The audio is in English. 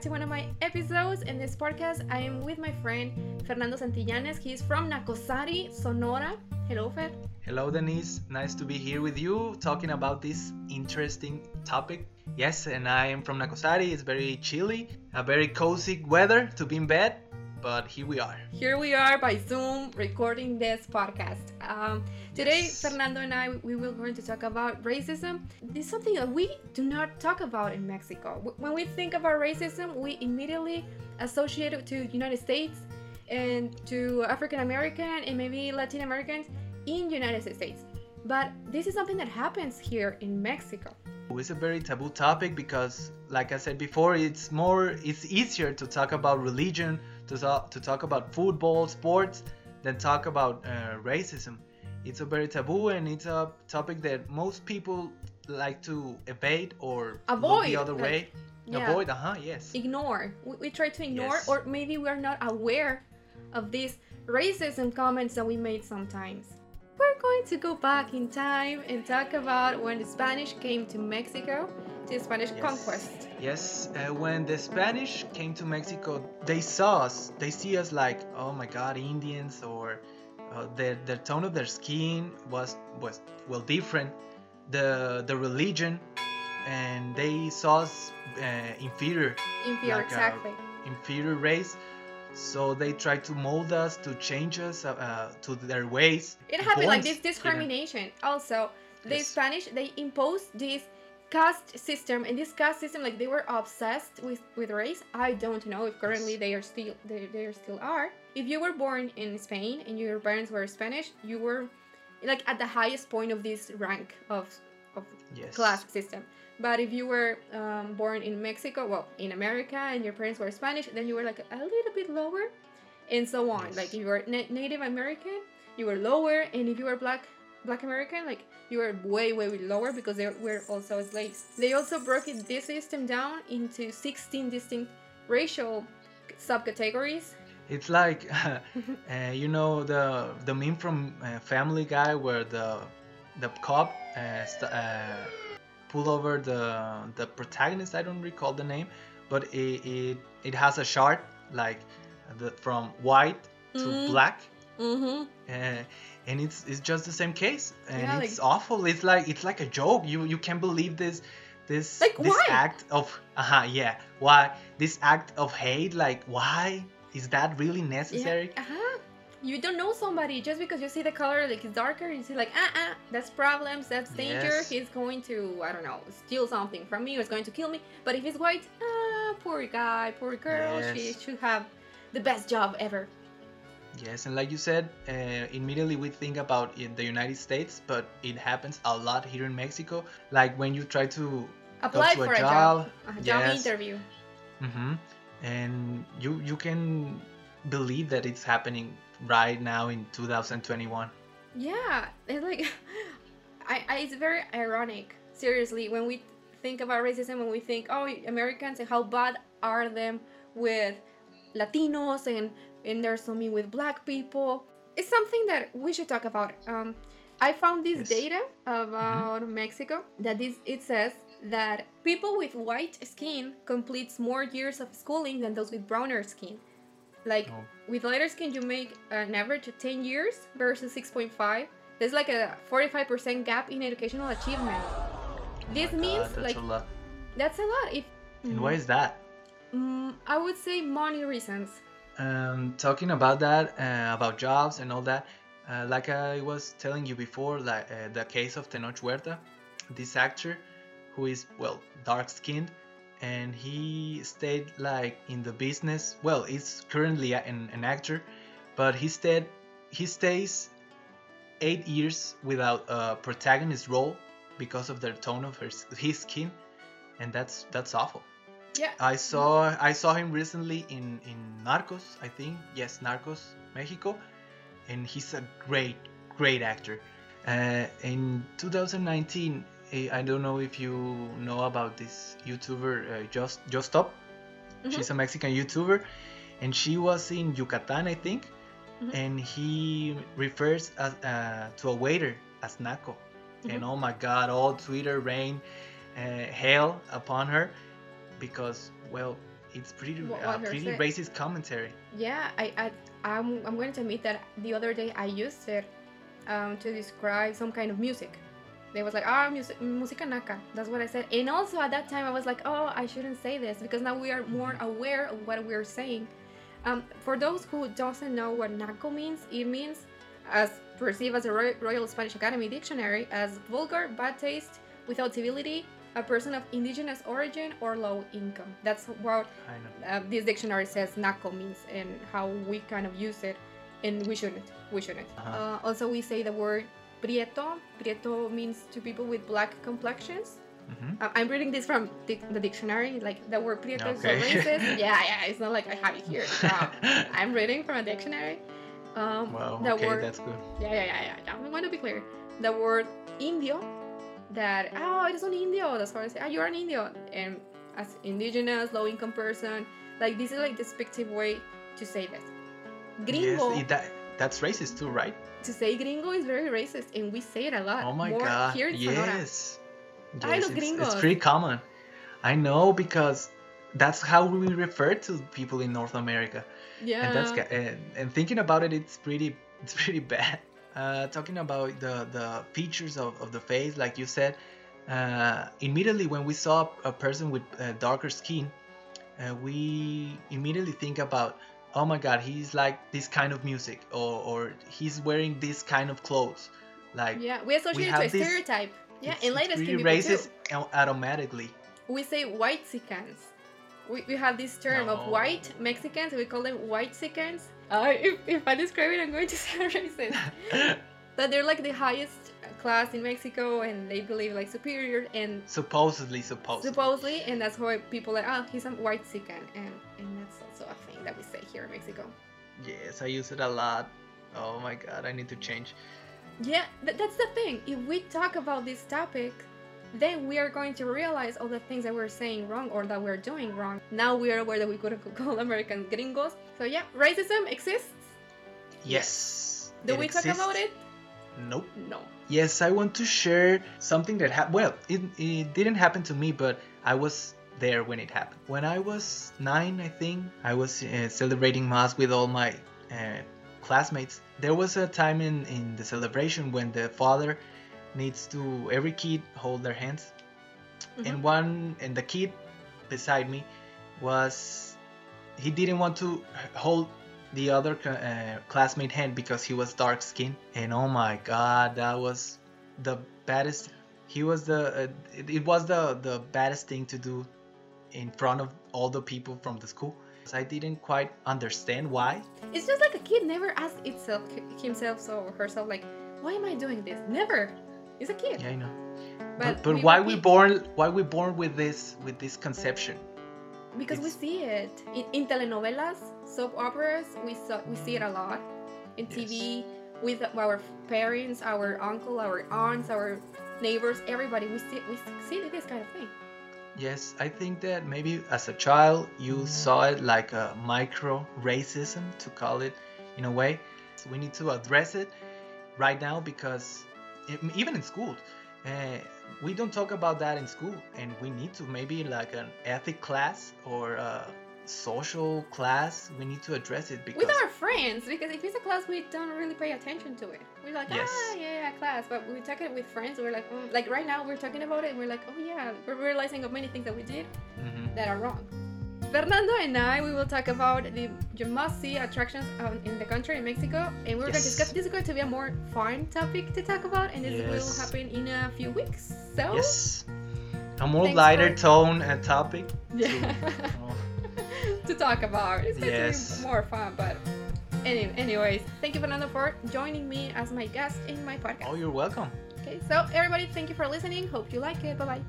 to one of my episodes. In this podcast, I am with my friend Fernando Santillanes. He's from Nacosari, Sonora. Hello, Fer. Hello, Denise. Nice to be here with you talking about this interesting topic. Yes, and I am from Nacosari. It's very chilly, a very cozy weather to be in bed, but here we are. Here we are by Zoom recording this podcast. Um, today. Fernando and I, we will going to talk about racism. This is something that we do not talk about in Mexico. When we think about racism, we immediately associate it to United States and to African American and maybe Latin Americans in United States. But this is something that happens here in Mexico. It's a very taboo topic because, like I said before, it's more, it's easier to talk about religion, to talk, to talk about football, sports, than talk about uh, racism. It's a very taboo and it's a topic that most people like to evade or Avoid, the other like, way. yeah. Avoid, uh huh, yes. ignore. We, we try to ignore, Yes. or maybe we are not aware of these racism comments that we made sometimes. We're going to go back in time and talk about when the Spanish came to Mexico, the Spanish Yes. conquest. Yes, uh, when the Spanish came to Mexico, they saw us. They see us like, oh my God, Indians, or uh, their their tone of their skin was was well different. The the religion, and they saw us uh, inferior, Inferior, Like, uh, exactly. inferior race. So they tried to mold us, to change us uh, uh, to their ways. It happened like this even. discrimination. Also, the Yes. Spanish they imposed this caste system, and this caste system, like they were obsessed with with race. I don't know if currently they are still they, they are still are. If you were born in Spain and your parents were Spanish, you were like at the highest point of this rank of of Yes. class system. But if you were um, born in Mexico, well, in America, and your parents were Spanish, then you were like a little bit lower, and so on. Yes. Like if you were na- Native American, you were lower, and if you were Black Black American, like you were way way lower because they were also slaves. They also broke it, this system down into 16 distinct racial subcategories. It's like, uh, you know, the the meme from uh, Family Guy where the the cop uh, st- uh, pull over the the protagonist. I don't recall the name, but it it, it has a chart like the, from white to Mhm. black, Mm-hmm. uh, and it's it's just the same case, and Yeah, it's awful. It's like it's like a joke. You you can't believe this. This, Like, this why? act of uh yeah why this act of hate like why is that really necessary Yeah. Uh-huh. You don't know somebody just because you see the color like it's darker. You see like ah ah, that's problems, that's danger. Yes. He's going to I don't know steal something from me. Or he's going to kill me. But if he's white, ah, poor guy, poor girl. She should have the best job ever. Yes, and like you said, uh, immediately we think about the United States, but it happens a lot here in Mexico. Like when you try to Apply to for a job, job, a job yes. interview. hmm and you you can believe that it's happening right now in 2021. Yeah, it's like, I, I, it's very ironic. Seriously, when we think about racism, when we think, oh, Americans and how bad are them with Latinos and and there's something with Black people, it's something that we should talk about. Um, I found this Yes. data about Mexico that is it says that people with white skin completes more years of schooling than those with browner skin. Like Oh. with lighter skin, you make an average of 10 years versus 6.5. There's like a 45% gap in educational achievement. This Oh my means God, that's like a lot. that's a lot. If And why is that? Mm, I would say money reasons. um, talking about that, uh, about jobs and all that, uh, like I was telling you before, like uh, the case of Tenoch Huerta, this actor who is well dark skinned, and he stayed like in the business. Well, he's currently an, an actor, but he stayed he stays eight years without a protagonist role because of the tone of her, his skin, and that's that's awful. Yeah. I saw I saw him recently in in Narcos, I think. Yes, Narcos, Mexico, and he's a great great actor. Uh, in 2019, eh, I don't know if you know about this YouTuber uh, Just Just Stop. Mhm. She's a Mexican YouTuber, and she was in Yucatan, I think, Mhm. and he refers as, uh, to a waiter as Naco, and Mhm. oh my God, all Twitter rain uh, hell upon her because well it's pretty What- uh, pretty racist commentary. Yeah, I, I I'm, I'm going to admit that the other day I used it um, to describe some kind of music. They was like, ah, music, música naca. That's what I said. And also at that time I was like, oh, I shouldn't say this because now we are more aware of what we're saying. Um, for those who doesn't know what naco means, it means as perceived as a Roy- Royal Spanish Academy dictionary as vulgar, bad taste, without civility, a person of indigenous origin or low income. That's what uh, this dictionary says naco means and how we kind of use it and we shouldn't we shouldn't Uh-huh. uh, also we say the word prieto prieto means to people with black complexions hmm uh, i'm reading this from dic- the dictionary like the word prieto is so racist yeah yeah it's not like i have it here Uh, i'm reading from a dictionary um, Wow. okay, word that's good. yeah, yeah, yeah, yeah, yeah. I want to be clear. The word indio, that, oh, eres un indio. That's how I say, ah, you're an indio. And as indigenous, low income person, like, this is like despective way to say this. Gringo, Yes, that, that's racist too, right? to say gringo is very racist, and we say it a lot. Oh my More god. Here in. Yes. Yes, los it's, gringos. it's pretty common. I know because that's how we refer to people in North America. Yeah. and that's and, and thinking about it it's pretty it's pretty bad uh, talking about the the features of, of the face like you said uh, immediately when we saw a person with uh, darker skin uh, we immediately think about oh my god he's like this kind of music or, or he's wearing this kind of clothes like yeah, we associate it to a this- stereotype. Yeah, it's, and it's latest pretty people racist too. automatically we say white Mexicans. We, we have this term of white Mexicans, we call them white Mexicans. Uh, if, if I describe it, I'm going to sound racist. That they're like the highest class in Mexico and they believe like superior and supposedly supposedly supposedly, and that's why people are like, oh, he's a white Mexican. And, and that's also a thing that we say here in Mexico. yes i use it a lot oh my god i need to change Yeah, th- that's the thing. If we talk about this topic, then we are going to realize all the things that we're saying wrong or that we're doing wrong. Now we are aware that we could call Americans gringos. So yeah, racism exists. yes Do we talk about it? nope No. Yes, I want to share something that happened. Well, it, it didn't happen to me, but I was there when it happened. When I was nine, I think, I was uh, celebrating Mass with all my uh, classmates. There was a time in, in the celebration when the father needs to, every kid hold their hands. Mhm. And one, and the kid beside me was, he didn't want to hold the other uh, classmate hand because he was dark skinned and oh my god that was the baddest he was the uh, it, it was the the baddest thing to do in front of all the people from the school i didn't quite understand why It's just like a kid never asked itself himself or herself like, why am I doing this? Never. It's a kid. yeah i know But, but, but we why we born why we born with this with this conception Because we see it in, in telenovelas, soap operas. We saw we see it a lot in TV with our parents, our uncle, our aunts, our neighbors, everybody. We see we see this kind of thing. Yes, I think that maybe as a child you mm-hmm. saw it like a micro racism, to call it in a way. So we need to address it right now because even in school, uh, we don't talk about that in school, and we need to maybe like an ethic class or a social class. We need to address it because With our friends, because if it's a class, we don't really pay attention to it. We're like, Yes. ah, yeah, yeah, class. But we talk it with friends. We're like, mm. like right now, we're talking about it. and We're like, oh yeah, we're realizing of many things that we did Mhm. that are wrong. Fernando and I, we will talk about the you must see attractions um, in the country in Mexico, and we're going to discuss. This is going to be a more fun topic to talk about, and this will happen in a few weeks. So yes, a more Thanks lighter tone and topic. yeah, Oh, to talk about. It's going to Yes. be more fun, but. Any, anyways, thank you, Fernando, for joining me as my guest in my podcast. oh, you're welcome. Okay, so everybody, thank you for listening. Hope you like it. Bye bye.